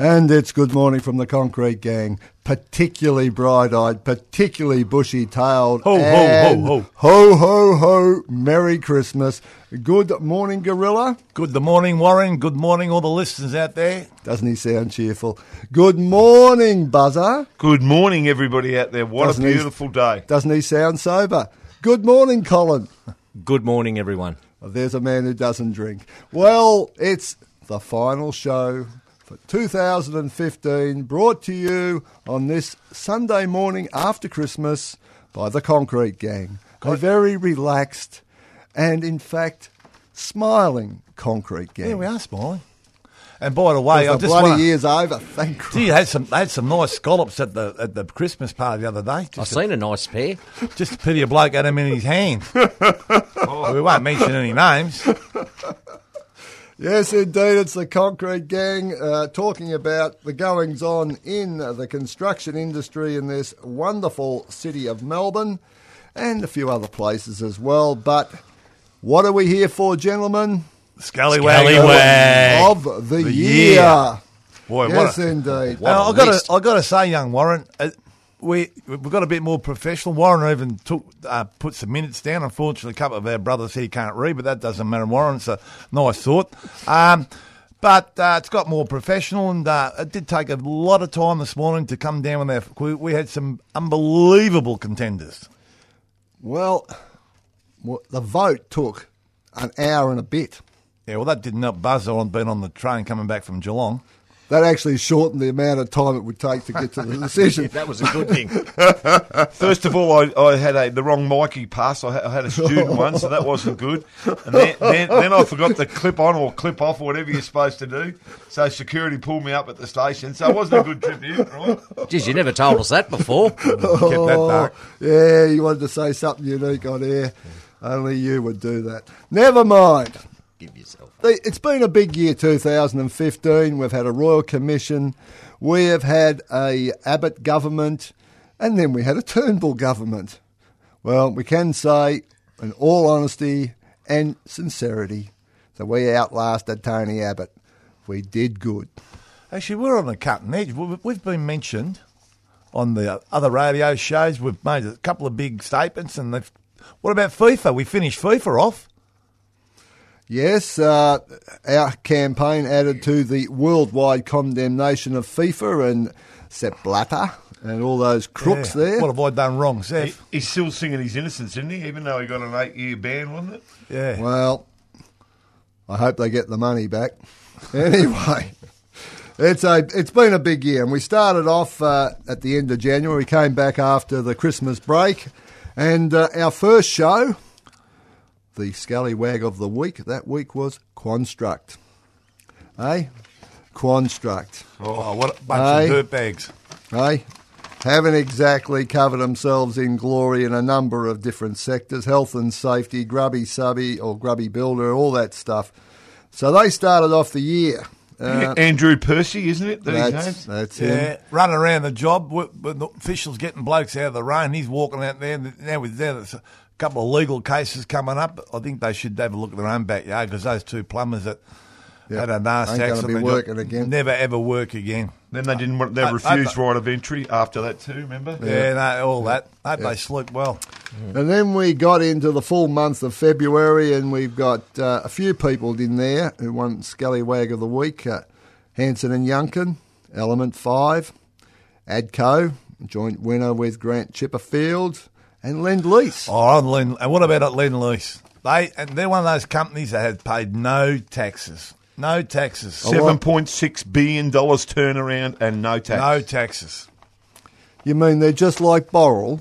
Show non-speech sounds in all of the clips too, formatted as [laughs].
And it's good morning from the Concrete Gang. Particularly bright eyed, particularly bushy tailed. Ho, ho, ho, ho. Ho, ho, ho. Merry Christmas. Good morning, Gorilla. Good morning, Warren. Good morning, all the listeners out there. Doesn't he sound cheerful? Good morning, Buzzer. Good morning, everybody out there. What Doesn't a he- beautiful day. Doesn't he sound sober? Good morning, Colin. Good morning, everyone. There's a man who doesn't drink. Well, it's the final show for 2015, brought to you on this Sunday morning after Christmas by the Concrete Gang. A very relaxed and, in fact, smiling Concrete Gang. Yeah, we are smiling. And by the way, I the just bloody want to. year's over, thank Gee, Christ. you had some had some nice scallops at the at the Christmas party the other day. I've Just, seen a nice pair. [laughs] just a pity a bloke had them in his hand. [laughs] Oh, we won't mention any names. Yes, indeed, it's the Concrete Gang uh, talking about the goings on in the construction industry in this wonderful city of Melbourne and a few other places as well. But what are we here for, gentlemen? Scallywag. Scallywag. Of the, The year. year. Boy, yes, what a, indeed. What Now, I got list. to I got to say, young Warren, uh, we we've got a bit more professional. Warren even took uh, put some minutes down. Unfortunately, a couple of our brothers here can't read, but that doesn't matter. Warren, it's a nice thought. Um, but uh, it's got more professional, and uh, it did take a lot of time this morning to come down with our. We, we had some unbelievable contenders. Well, the vote took an hour and a bit. Yeah, well, that didn't help Buzz on being on the train coming back from Geelong. That actually shortened the amount of time it would take to get to the [laughs] decision. That was a good thing. First of all, I, I had a, the wrong Myki pass. I had, I had a student one, so that wasn't good. And then, then, then I forgot to clip on or clip off or whatever you're supposed to do. So security pulled me up at the station. So it wasn't a good tribute, right? Jeez, you never told us that before. [laughs] Kept that dark. Oh, yeah, you wanted to say something unique on air. Only you would do that. Never mind. Give yourself. It's been a big year, 2015. We've had a royal commission. We have had a Abbott government, and then we had a Turnbull government. Well, we can say, in all honesty and sincerity, that we outlasted Tony Abbott. We did good. Actually, we're on the cutting edge. We- We've been mentioned on the other radio shows. We've made a couple of big statements, and they've. What about FIFA? We finished FIFA off. Yes, uh, our campaign added to the worldwide condemnation of FIFA and Sepp Blatter and all those crooks Yeah. there. What have I done wrong, He, he's still singing his innocence, isn't he? Even though he got an eight year ban, wasn't it? Yeah. Well, I hope they get the money back. [laughs] Anyway, It's a it's been a big year, and we started off uh, at the end of January. We came back after the Christmas break, and uh, our first show, the Scallywag of the week, that week was Quanstruct. Eh? Quanstruct. Oh, what a bunch Aye. of dirtbags. eh? Haven't exactly covered themselves in glory in a number of different sectors health and safety, grubby subby or grubby builder, all that stuff. So they started off the year. Uh, Andrew Percy, isn't it? That that's that's Yeah, him. running around the job the officials getting blokes out of the rain. He's walking out there. and Now with there, couple of legal cases coming up. I think they should have a look at their own backyard because those two plumbers that Yeah, had a nasty ain't accident be got- working again. Never ever work again. Then they didn't. They I- refused I- right of entry after that too. Remember? Yeah, no, all that. Hope they sleep well. And then we got into the full month of February, and we've got uh, a few people in there who won Scallywag of the Week uh, Hansen and Yuncken, Element 5, ADCO, joint winner with Grant Chipperfield, and Lend Lease. Oh, on Len, and what about at lend Lease? They and they're one of those companies that had paid no taxes, no taxes, Seven point six billion dollars turnaround and no tax. no taxes. You mean they're just like Boral?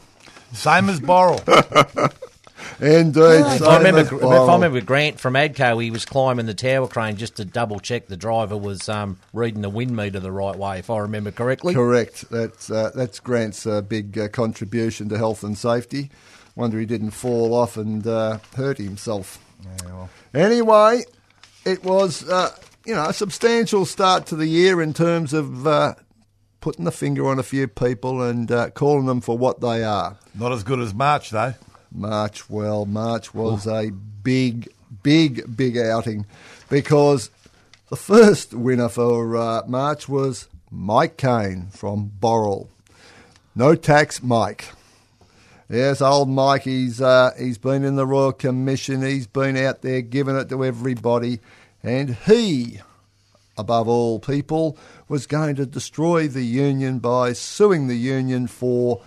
Same as Boral. [laughs] Indeed. If same I remember, as if I remember Grant from Adco, he was climbing the tower crane just to double check the driver was um, reading the wind meter the right way. If I remember correctly. Correct. That's uh, that's Grant's uh, big uh, contribution to health and safety. Wonder he didn't fall off and uh, hurt himself. Anyway, it was uh, you know a substantial start to the year in terms of uh, putting the finger on a few people and uh, calling them for what they are. Not as good as March though. March, well, March was a big, big, big outing because the first winner for uh, March was Mike Kane from Boral. No tax, Mike. Yes, old Mike. He's uh, he's been in the Royal Commission. He's been out there giving it to everybody, and he, above all people, was going to destroy the union by suing the union for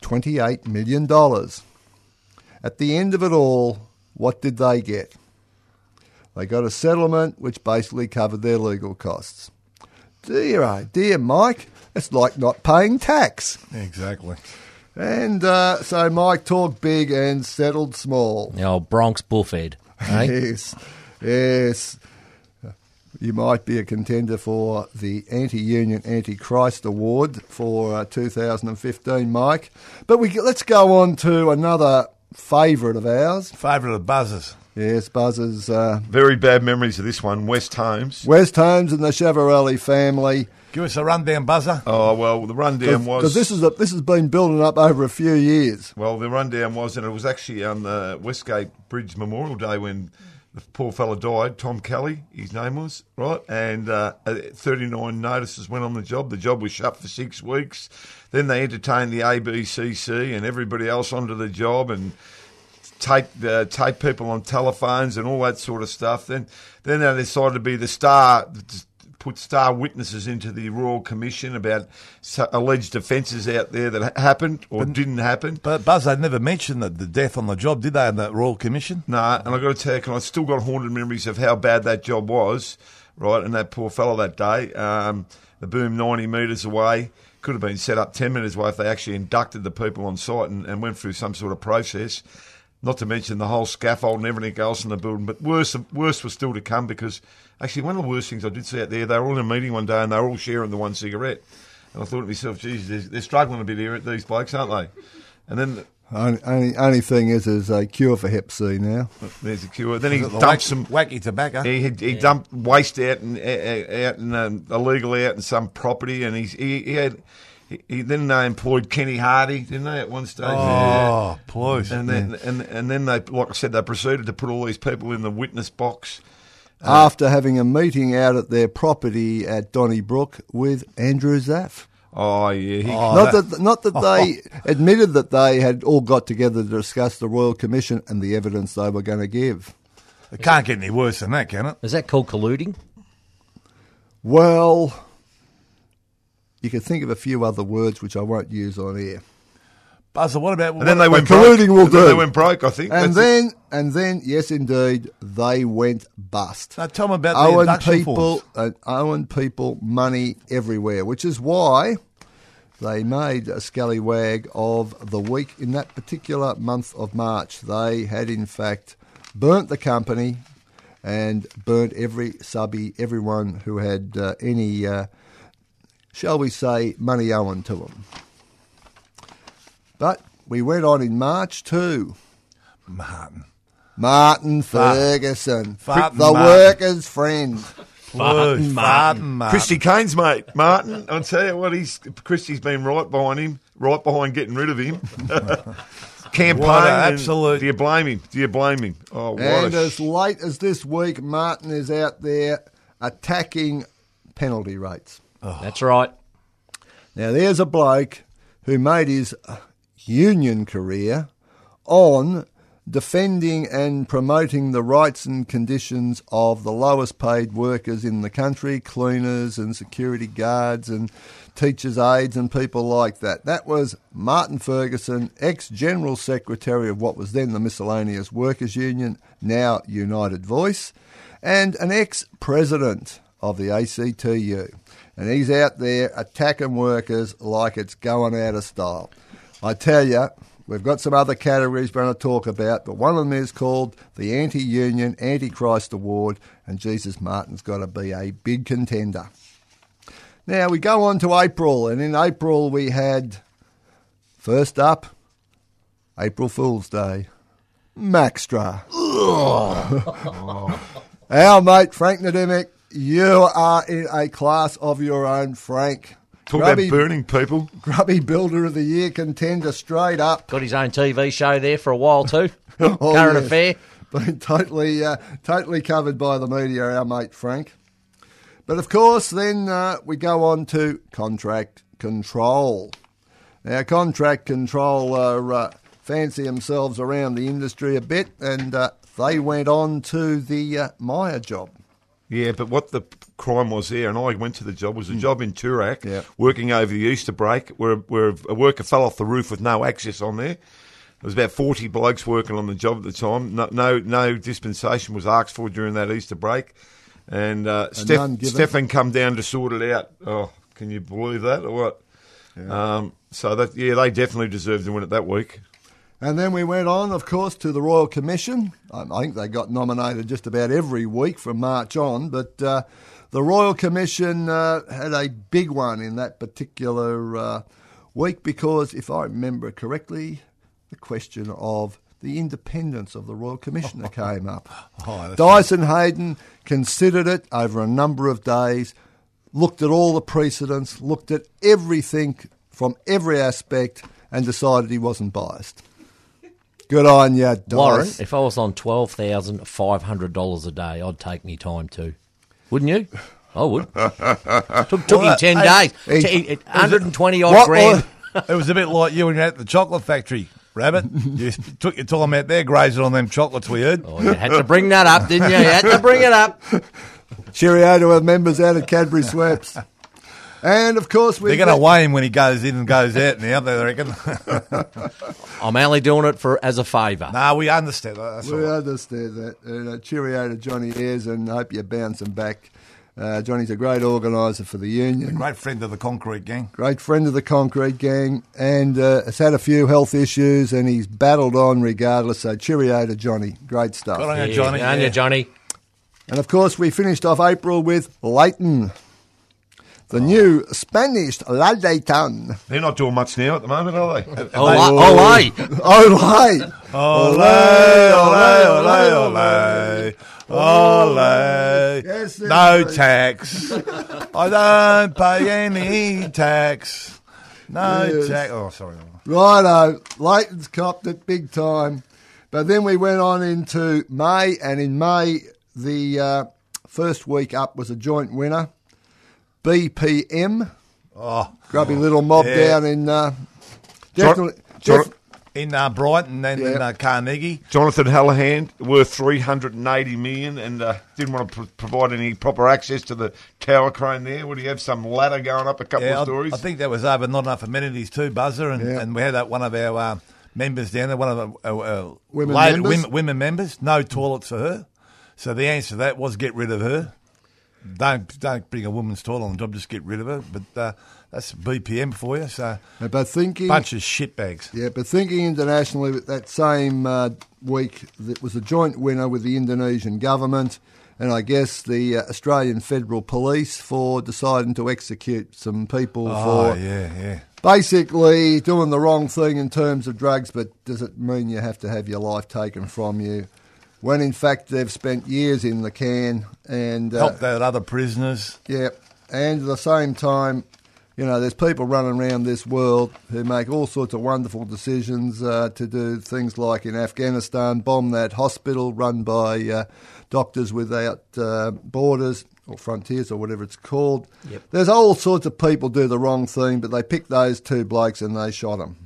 twenty-eight million dollars. At the end of it all, what did they get? They got a settlement which basically covered their legal costs. Dear, oh dear, Mike, it's like not paying tax. Exactly. And uh, so Mike talked big and settled small. The old Bronx buffhead. Eh? [laughs] Yes, yes. You might be a contender for the Anti-Union Anti-Christ Award for uh, 2015, Mike. But we let's go on to another favourite of ours. Favourite of buzzers. Yes, Buzzers. uh, Very bad memories of this one. West Holmes. West Holmes and the Chavarelli family. Give us a rundown, buzzer. Oh well, the rundown Because was this is a, this has been building up over a few years. well, the rundown was, and it was actually on the Westgate Bridge Memorial Day when the poor fella died. Tom Kelly, his name was right, and uh, 39 notices went on the job. The job was shut for six weeks. Then they entertained the ABCC and everybody else onto the job and tape uh, people on telephones and all that sort of stuff. Then then they decided to be the star. Put star witnesses into the Royal Commission about alleged offences out there that happened or didn't happen. But Buzz, they never mentioned that the death on the job, did they, in the Royal Commission? No, and I've got to tell you, and I've still got haunted memories of how bad that job was, right? And that poor fellow that day, um, the boom 90 metres away, could have been set up 10 metres away if they actually inducted the people on site and, and went through some sort of process. Not to mention the whole scaffold and everything else in the building. But worse, worse was still to come because actually one of the worst things I did see out there, they were all in a meeting one day and they were all sharing the one cigarette. And I thought to myself, geez, they're, they're struggling a bit here, at these blokes, aren't they? And then Only, only, only thing is, there's a cure for Hep C now. there's a cure. Then he The dumped some wacky tobacco. He had, he dumped waste out and out and um, illegal out in some property, and he's, he he had he, he then they employed Kenny Hardy, didn't they, at one stage? Oh, please. And then and and then they, like I said, they proceeded to put all these people in the witness box. Uh, After having a meeting out at their property at Donnybrook with Andrew Zaff. Oh yeah, he, oh, not that, not that [laughs] they admitted that they had all got together to discuss the Royal Commission and the evidence they were going to give. It can't get any worse than that, can it? Is that called colluding? Well, you can think of a few other words which I won't use on air. So what about And then they But went broke. will And then do. They went broke, I think. And That's it. then, and then, yes, indeed, they went bust. Now tell them about the Owing induction people, forms. uh, owing people money everywhere, which is why they made a scallywag of the week in that particular month of March. They had, in fact, burnt the company and burnt every subby, everyone who had uh, any, uh, shall we say, money owing to them. But we went on in March too. Martin. Martin Ferguson, Fartin the Martin. workers' friend. Martin. Martin. Martin. Christy Cain's mate, Martin. [laughs] I'll tell you what, he's Christy's been right behind him, right behind getting rid of him. [laughs] Campaign. What an absolute- Do you blame him? Do you blame him? Oh, what And a as sh- late as this week, Martin is out there attacking penalty rates. That's right. Now, there's a bloke who made his uh, union career on defending and promoting the rights and conditions of the lowest paid workers in the country, cleaners and security guards and teachers' aides and people like that. That was Martin Ferguson, ex General Secretary of what was then the Miscellaneous Workers Union, now United Voice, and an ex President of the ACTU. And he's out there attacking workers like it's going out of style. I tell you, we've got some other categories we're going to talk about, but one of them is called the Anti Union Antichrist Award, and Jesus Martin's got to be a big contender. Now we go on to April, and in April we had first up April Fool's Day, Maxtra. [laughs] Oh. Our mate Frank Nadimic, you are in a class of your own, Frank. Talk Grubby, about burning people. Grubby Builder of the Year contender straight up. Got his own TV show there for a while too. [laughs] Oh, Current yes. affair. Been totally, uh, totally covered by the media, our mate Frank. But of course, then uh, we go on to contract control. Now, contract control uh, uh, fancy themselves around the industry a bit, and uh, they went on to the uh, Maya job. Yeah, but what the crime was there, and I went to the job, was a job in Yeah. working over the Easter break, where, where a worker fell off the roof with no access on there. There was about 40 blokes working on the job at the time. No, no, no dispensation was asked for during that Easter break. And, uh, none Steph. Stefan come down to sort it out. Oh, can you believe that or what? Um, so, that yeah, they definitely deserved to win it that week. And then we went on, of course, to the Royal Commission. I I think they got nominated just about every week from March on, but uh, the Royal Commission uh, had a big one in that particular uh, week because, if I remember correctly, the question of the independence of the Royal Commissioner [laughs] came up. Oh, Dyson Heydon considered it over a number of days, looked at all the precedents, looked at everything from every aspect, and decided he wasn't biased. Good on you, Dyson. Warren, if I was on twelve thousand five hundred dollars a day, I'd take me time too. Wouldn't you? I would. [laughs] took took him ten hey, days. hey, Hundred and twenty odd What grand. [laughs] It was a bit like you when you're at the chocolate factory, Rabbit. You [laughs] took your time out there, grazing on them chocolates we heard. Oh, you had to bring that up, didn't you? You had to bring it up. Cheerio to our members out at Cadbury Schweppes. And of course, we They're going to weigh him when he goes in and goes out now, they reckon. [laughs] I'm only doing it for as a favour. nah, we understand that. That's We right. understand that. And, uh, cheerio to Johnny Ayres, and hope you're bouncing back. Uh, Johnny's a great organiser for the union. A Great friend of the concrete gang. Great friend of the Concrete Gang, and uh, has had a few health issues, and he's battled on regardless. So cheerio to Johnny. Great stuff. Good on you, Yeah, Johnny. good on yeah. you, Johnny. And of course, we finished off April with Leighton, the new Spanish La Leighton. They're not doing much now at the moment, are they? Olay. Olay. Ole! Ole, ole, ole, ole. Ole. Yes, no indeed. tax. I don't pay any tax. No Yes. tax. Oh, sorry. Righto, Leighton's copped it big time. But then we went on into May, and in May, the uh, first week up was a joint winner. BPM, Oh, grubby little mob Yeah. down in. Uh, Jon- definitely. Jon- def- in uh, Brighton and in uh, Carnegie. Jonathan Hallahan, worth 380 million, and uh, didn't want to pr- provide any proper access to the tower crane there. Would he have some ladder going up a couple Yeah, of I, stories? I think that was over not enough amenities too, Buzzer, and, Yeah. and we had that one of our uh, members down there, one of the uh, uh, Women lady- members? women, women members, no toilets for her. So the answer to that was get rid of her. Don't don't bring a woman's toilet on the job, just get rid of her. But uh, that's BPM for you. So But thinking, bunch of shitbags. yeah, but thinking internationally, that same uh, week, it was a joint winner with the Indonesian government, and I guess the uh, Australian Federal Police for deciding to execute some people Oh for yeah, yeah. basically doing the wrong thing in terms of drugs. But does it mean you have to have your life taken from you? When in fact they've spent years in the can and uh, Helped out other prisoners. Yeah, and at the same time, you know, there's people running around this world who make all sorts of wonderful decisions uh, to do things like in Afghanistan, bomb that hospital run by uh, Doctors Without uh, Borders or Frontiers or whatever it's called. There's all sorts of people do the wrong thing, but they picked those two blokes and they shot them.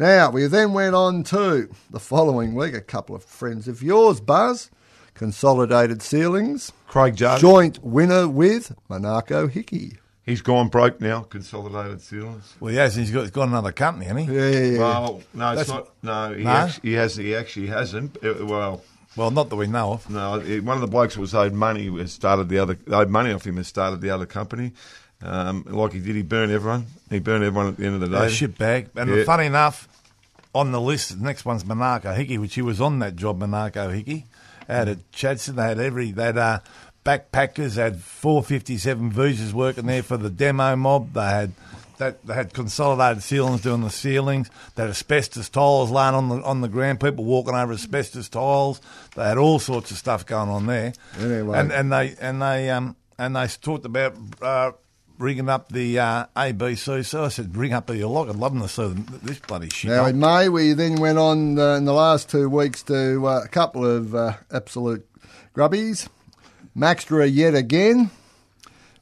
Now, we then went on to the following week, a couple of friends of yours, Buzz, Consolidated Ceilings, Craig Jarvis, joint winner with Monaco Hickey. he's gone broke now, Consolidated Ceilings. Well, he has. He's got, he's got another company, hasn't he? Yeah, yeah, yeah. Well, no, it's That's- not. No, he, No? Actually, he has. He actually hasn't. Uh, well, Well, not that we know of. no. it- One of the blokes that was owed money has started the other. Owed money off him has started the other company. Um, like he did, he burned everyone. He burned everyone at the end of the day. A shitbag. And Yeah. funny enough, on the list, the next one's Monaco Hickey, which he was on that job, Monaco Hickey. Out at Chadstone, they had every, they had uh, backpackers, they had 457 visas working there for the demo mob. They had that they had consolidated ceilings doing the ceilings. They had asbestos tiles laying on the on the ground. People walking over asbestos tiles. They had all sorts of stuff going on there. Anyway. and and they and they um and they talked about. Uh, Ringing up the uh, ABC, so I said, "Ring up the lot. I'd love them to see this bloody shit." Now, on." in May, we then went on uh, in the last two weeks to uh, a couple of uh, absolute grubbies. Maxtra yet again.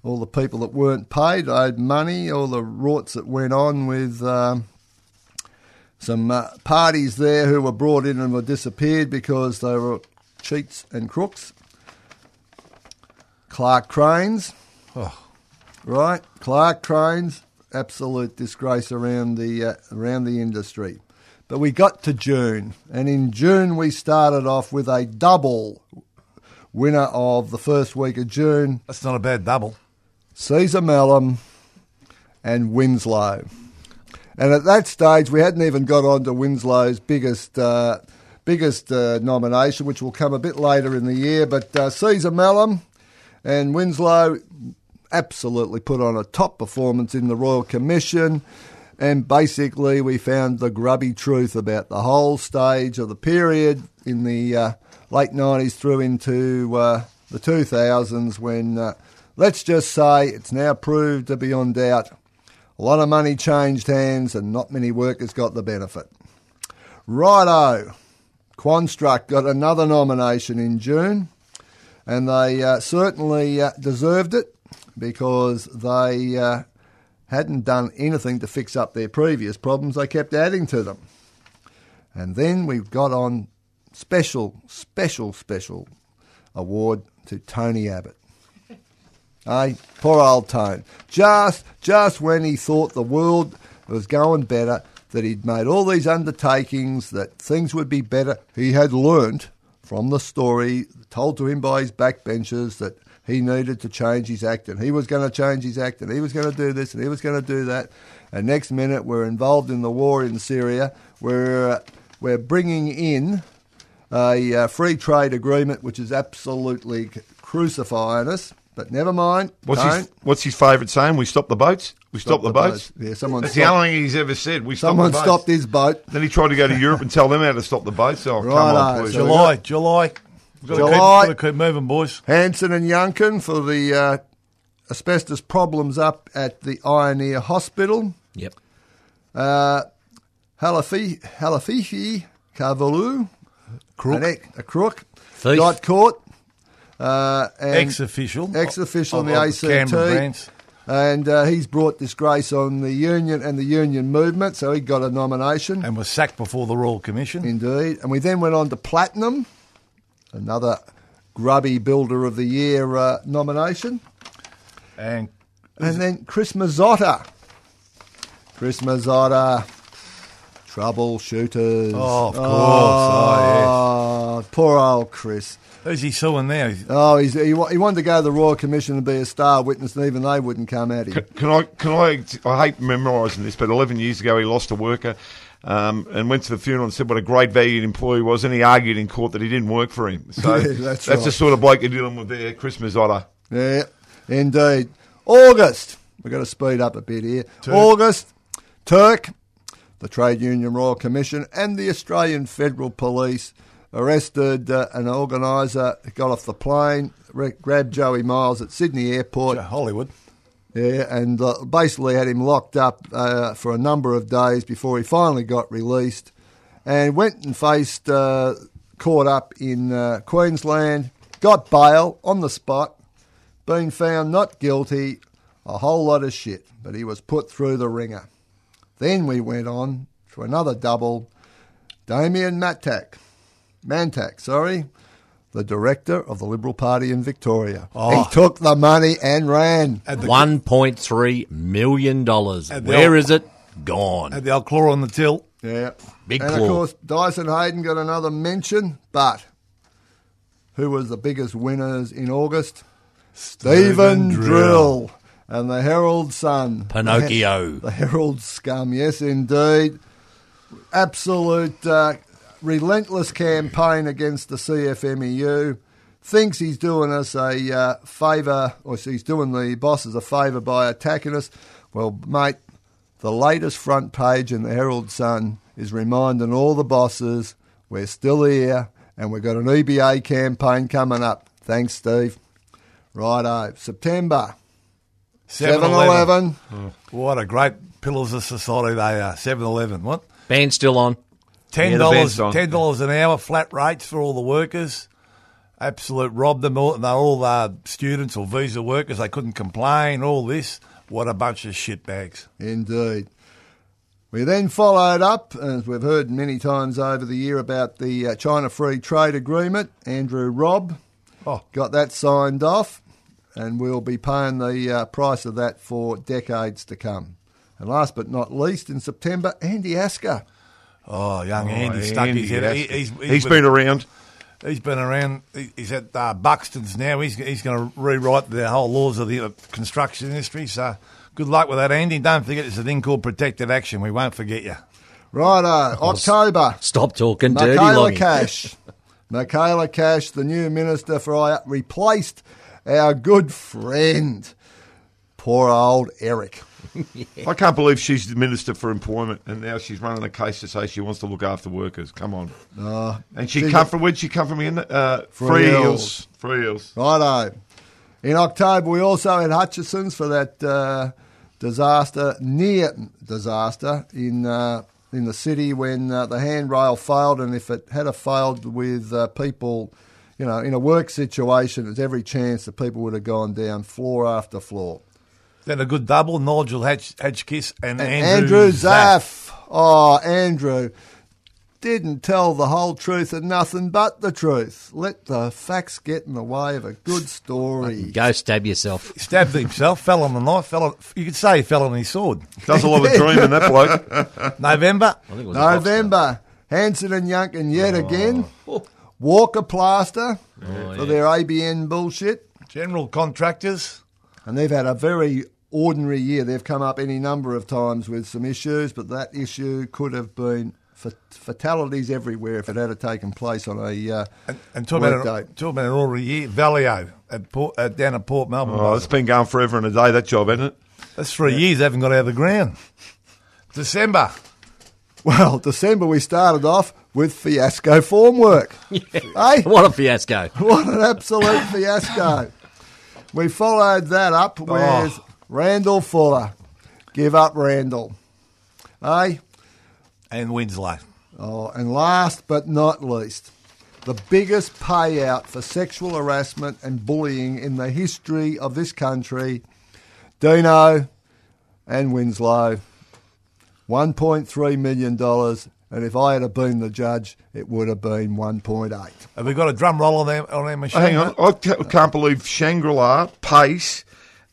All the people that weren't paid owed money. All the rorts that went on with um, some uh, parties there who were brought in and were disappeared because they were cheats and crooks. Clark Cranes. Oh. Right, Clark Cranes, absolute disgrace around the uh, around the industry. But we got to June, and in June we started off with a double winner of the first week of June, That's not a bad double. Cesar Melhem and Winslow. And at that stage, we hadn't even got on to Winslow's biggest uh, biggest uh, nomination, which will come a bit later in the year. But uh, Cesar Melhem and Winslow absolutely put on a top performance in the Royal Commission. And basically, we found the grubby truth about the whole stage of the period in the uh, late 90s through into uh, the 2000s when, uh, let's just say, it's now proved to beyond doubt a lot of money changed hands and not many workers got the benefit. Righto. Quanstruct got another nomination in June, and they uh, certainly uh, deserved it because they uh, hadn't done anything to fix up their previous problems. They kept adding to them. And then we've got on special, special, special award to Tony Abbott. [laughs] Hey, poor old Tone. Just, just when he thought the world was going better, that he'd made all these undertakings, that things would be better, he had learnt from the story told to him by his backbenchers that he needed to change his acting. he was going to change his acting. he was going to do this and he was going to do that. And next minute, we're involved in the war in Syria. We're, uh, we're bringing in a uh, free trade agreement which is absolutely crucifying us. But never mind. What's don't. his What's his favourite saying? We stop the boats. We stop, the, boats. Yeah, someone That's the only thing he's ever said. We stop someone the boats. stopped his boat. Then he tried to go to Europe and tell them how to stop the boats. Oh, come on, Righto, please. so- July, July. We've got to keep, got to keep moving, boys. Hansen and Yuncken for the uh, asbestos problems up at the Ioneer Hospital. Yep. Uh, Halafi, Halafihi Kivalu, Crook. an ex- a crook, Thief. got caught. Uh, and Ex-official. ex-official in the of ACT. And uh, he's brought disgrace on the union and the union movement, so he got a nomination. And was sacked before the Royal Commission. Indeed. And we then went on to Platinum, another grubby Builder of the Year uh, nomination. And And then Chris Mazzotta. Chris Mazzotta, troubleshooters. Oh, of course. Oh, Oh, poor old Chris. who's he suing now? Oh, he's, he, he wanted to go to the Royal Commission and be a star witness, and even they wouldn't come at him. Can I? Can I? I hate memorising this, but 11 years ago he lost a worker. Um, and went to the funeral and said what a great valued employee he was, and he argued in court that he didn't work for him. So [laughs] Yeah, that's the right. sort of bloke you're dealing with there, Christmas Mazzotta. Yeah, indeed. August. We've got to speed up a bit here. August, TURC, the Trade Union Royal Commission, and the Australian Federal Police arrested uh, an organiser, got off the plane, re- grabbed Joey Miles at Sydney Airport. Hollywood. Yeah, and uh, basically had him locked up uh, for a number of days before he finally got released, and went and faced uh, caught up in uh, Queensland, got bail on the spot, been found not guilty, a whole lot of shit, but he was put through the ringer. Then we went on to another double, Damien Matak, Mantach, sorry. The director of the Liberal Party in Victoria. Oh. He took the money and ran. At the, One point three million dollars. At the Where old- is it? Gone. Had the old claw on the till. Yeah. Big and claw. of course, Dyson Heydon got another mention, but who was the biggest winners in August? Stephen Drill. Drill and the Herald Sun. Pinocchio. The, Herald Scum, yes, indeed. Absolute uh, relentless campaign against the CFMEU. Thinks he's doing us a uh, favour, or he's doing the bosses a favour by attacking us. Well, mate, the latest front page in the Herald Sun is reminding all the bosses we're still here and we've got an EBA campaign coming up. Thanks, Steve. Righto. September. 7 Eleven. What a great pillars of society they are. 7 Eleven. What? Band still on. Ten the dollars, band's ten dollars an hour, flat rates for all the workers. Absolute robbed them. All, they're all uh, students or visa workers. They couldn't complain. All this. What a bunch of shitbags. Indeed. We then followed up, as we've heard many times over the year, about the uh, China Free Trade Agreement. Andrew Robb Oh. got that signed off, and we'll be paying the uh, price of that for decades to come. And last but not least, in September, Andy Asker. Oh, young Oh, Andy stuck Andy, his head. yes. He, he's, he's been around. He's been around. He's at uh, Buxton's now. He's he's going to rewrite the whole laws of the uh, construction industry. So good luck with that, Andy. Don't forget it's a thing called protected action. We won't forget you. Righto, October. Stop talking dirty Michaela longy. Cash. [laughs] Michaelia Cash, the new minister for I replaced our good friend, poor old Eric. [laughs] I can't believe she's the Minister for Employment and now she's running a case to say she wants to look after workers. Come on. and she come from, where'd she come from again? Uh, Free. Hills. Free Hills. Righto. In October, we also had Hutchinson's for that uh, disaster, near disaster in uh, in the city when uh, the handrail failed, and if it had a failed with uh, people, you know, in a work situation, there's every chance that people would have gone down floor after floor. Then a good double: Nigel Hatch, Hadgkiss and, And Andrew, Andrew Zaff. Zaff. Oh, Andrew didn't tell the whole truth and nothing but the truth. Let the facts get in the way of a good [laughs] story. Go stab yourself. Stabbed himself, fell on the knife, fell on, you could say he fell on his sword. Does a lot of dreaming, that bloke. [laughs] November, I think it was. November, Hansen and Yuncken yet Oh. again. Oh. Walker Plaster oh, for their ABN bullshit. general contractors. And they've had a very ordinary year. They've come up any number of times with some issues, but that issue could have been fatalities everywhere if it had taken place on a uh, And, and talk, about work an, talk about an ordinary year. Valio at Port, uh, down at Port Melbourne. Oh, it's been going forever and a day, that job, hasn't it? That's three years they haven't got out of the ground. December. Well, [laughs] December we started off with fiasco formwork. [laughs] Hey, [laughs] What a fiasco. what an absolute fiasco. We followed that up with Oh. Randall Fuller. Give up Randall. Hey, And Winslow. oh, and last but not least, the biggest payout for sexual harassment and bullying in the history of this country. Dino and Winslow, $1.3 million. And if I had been the judge, it would have been 1.8. Have we got a drum roll on their, on their machine? Hang on. I can't believe Shangri-La, Pace,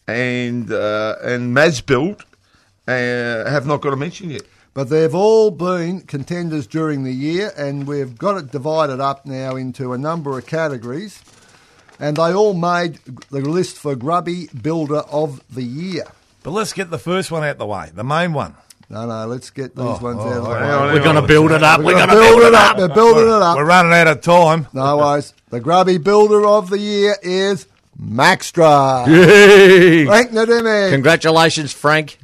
and uh, and Masbuilt uh, have not got a mention yet. But they've all been contenders during the year, and we've got it divided up now into a number of categories. And they all made the list for Grubby Builder of the Year. But let's get the first one out the way, the main one. No, no, let's get these Oh, ones oh, out of the hang way. on, We're going to build it up. We're, We're going gonna to build it up. up. We're building it up. We're running out of time. No worries. The Grubby Builder of the Year is Maxtra. Yay. Frank Nademi. Congratulations, Frank.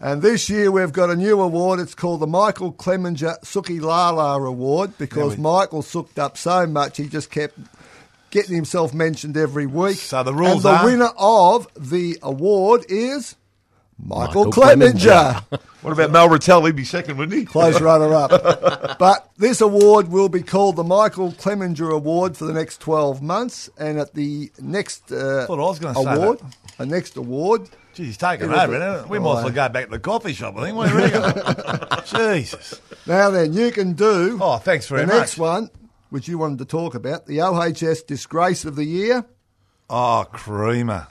And this year we've got a new award. It's called the Michael Clemenger Suki Lala Award because we- Michael sooked up so much he just kept getting himself mentioned every week. So the rules and the are- winner of the award is Michael, Michael Clemenger. What about Mel Rattel? He'd be second, wouldn't he? Close [laughs] runner up. but this award will be called the Michael Clemenger Award for the next 12 months. And at the next uh, Thought I was gonna say award, that. a next award, Geez, he's taking It'll over. isn't it? We might as well go back to the coffee shop, I think. What do you reckon? [laughs] Jesus. Now then, you can do Oh, thanks very the much. next one, which you wanted to talk about, the OHS Disgrace of the Year. Oh, creamer.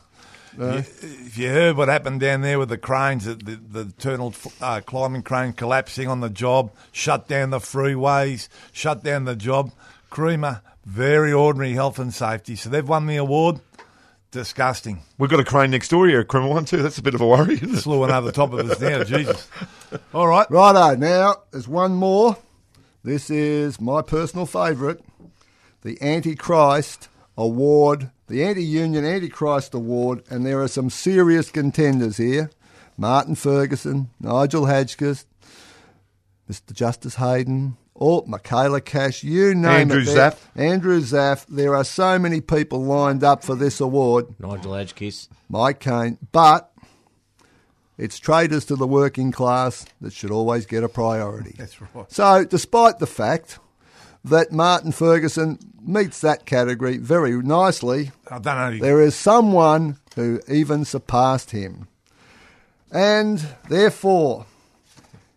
You- if you heard what happened down there with the cranes, the, the, the eternal uh, climbing crane collapsing on the job, shut down the freeways, shut down the job, creamer, very ordinary health and safety. So they've won the award. Disgusting. We've got a crane next door here, a criminal one too. That's a bit of a worry, isn't it? Slew one over the top of us now, Jesus. All right. Righto, now there's one more. This is my personal favourite the Antichrist Award, the Anti Union Antichrist Award, and there are some serious contenders here Martin Ferguson, Nigel Hadgkiss, Mr. Justice Heydon, all Michaelia Cash, you name Andrew it. there- Zaff. Andrew Zaff. There are so many people lined up for this award. Nigel Hadgkiss. Mike Kane, but it's traitors to the working class that should always get a priority. That's right. So, despite the fact that Martin Ferguson meets that category very nicely, I don't know. there is someone who even surpassed him. And therefore,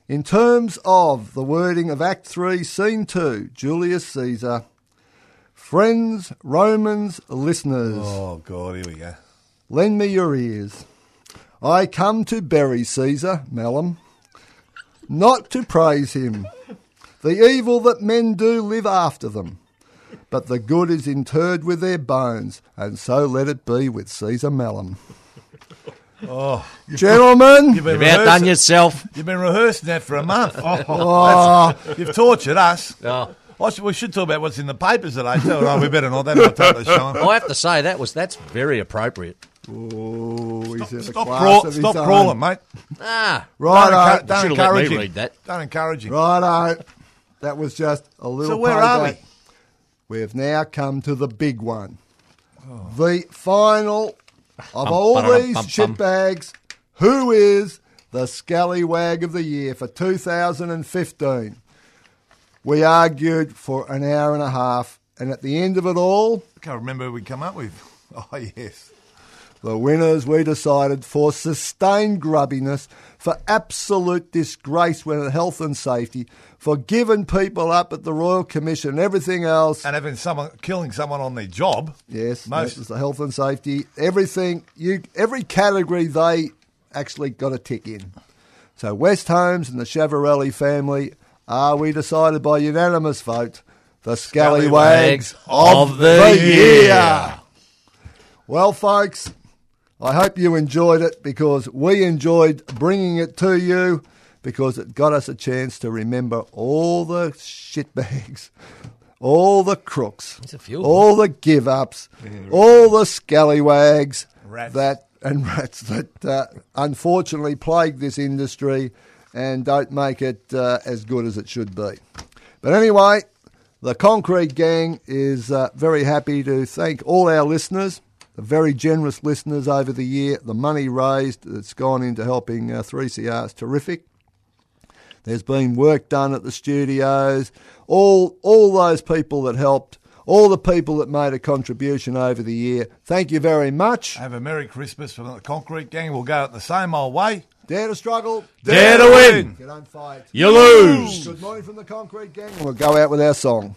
in terms of the wording of Act 3, Scene 2, Julius Caesar, friends, Romans, listeners. Oh, God, here we go. Lend me your ears. I come to bury Caesar, Melhem, not to praise him. The evil that men do live after them, but the good is interred with their bones, and so let it be with Cesar Melhem. [laughs] Oh, Gentlemen, you've been, You've outdone yourself. you've been rehearsing that for a month. [laughs] oh, You've tortured us. Oh. Should, we should talk about what's in the papers today too. No, we better not. That'll not take the show. I have to say that was that's very appropriate. oh, he's Stop, class crawl, stop crawling, mate. Ah, Don't, Righto, encourage- don't encourage him. read that. Don't encourage him. righto. That was just a little. So where are we? We've now come to the big one. The final of Bum, all these bum, bum. shitbags. Who is the scallywag of the year for 2015? We argued for an hour and a half, and at the end of it all, I can't remember who we come up with. [laughs] Oh yes. The winners we decided for sustained grubbiness, for absolute disgrace with health and safety, for giving people up at the Royal Commission and everything else. And having someone killing someone on their job. Yes, Most. was the health and safety. Everything you, every category they actually got a tick in. So West Holmes and the Chavarelli family are, we decided by unanimous vote, the scallywags of the year. Well, folks, I hope you enjoyed it because we enjoyed bringing it to you because it got us a chance to remember all the shitbags, all the crooks, There's a few. all the give ups, all the scallywags Rats. that and [laughs] rats that uh, unfortunately plague this industry and don't make it uh, as good as it should be. But anyway, the Concrete Gang is uh, very happy to thank all our listeners, the very generous listeners over the year. The money raised that's gone into helping uh, 3CR is terrific. There's been work done at the studios. All all those people that helped. all the people that made a contribution over the year. Thank you very much. Have a Merry Christmas from the Concrete Gang. We'll go out the same old way. Dare to struggle. Dare to win. If you don't fight. You lose. Good morning from the Concrete Gang. We'll go out with our song.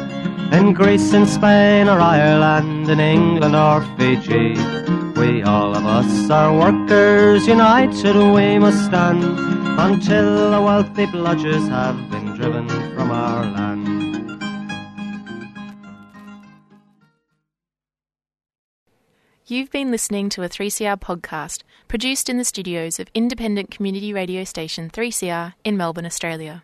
in Greece, in Spain or Ireland, in England or Fiji, we all of us are workers united, we must stand until the wealthy bludgers have been driven from our land. You've been listening to a 3CR podcast produced in the studios of independent community radio station 3CR in Melbourne, Australia.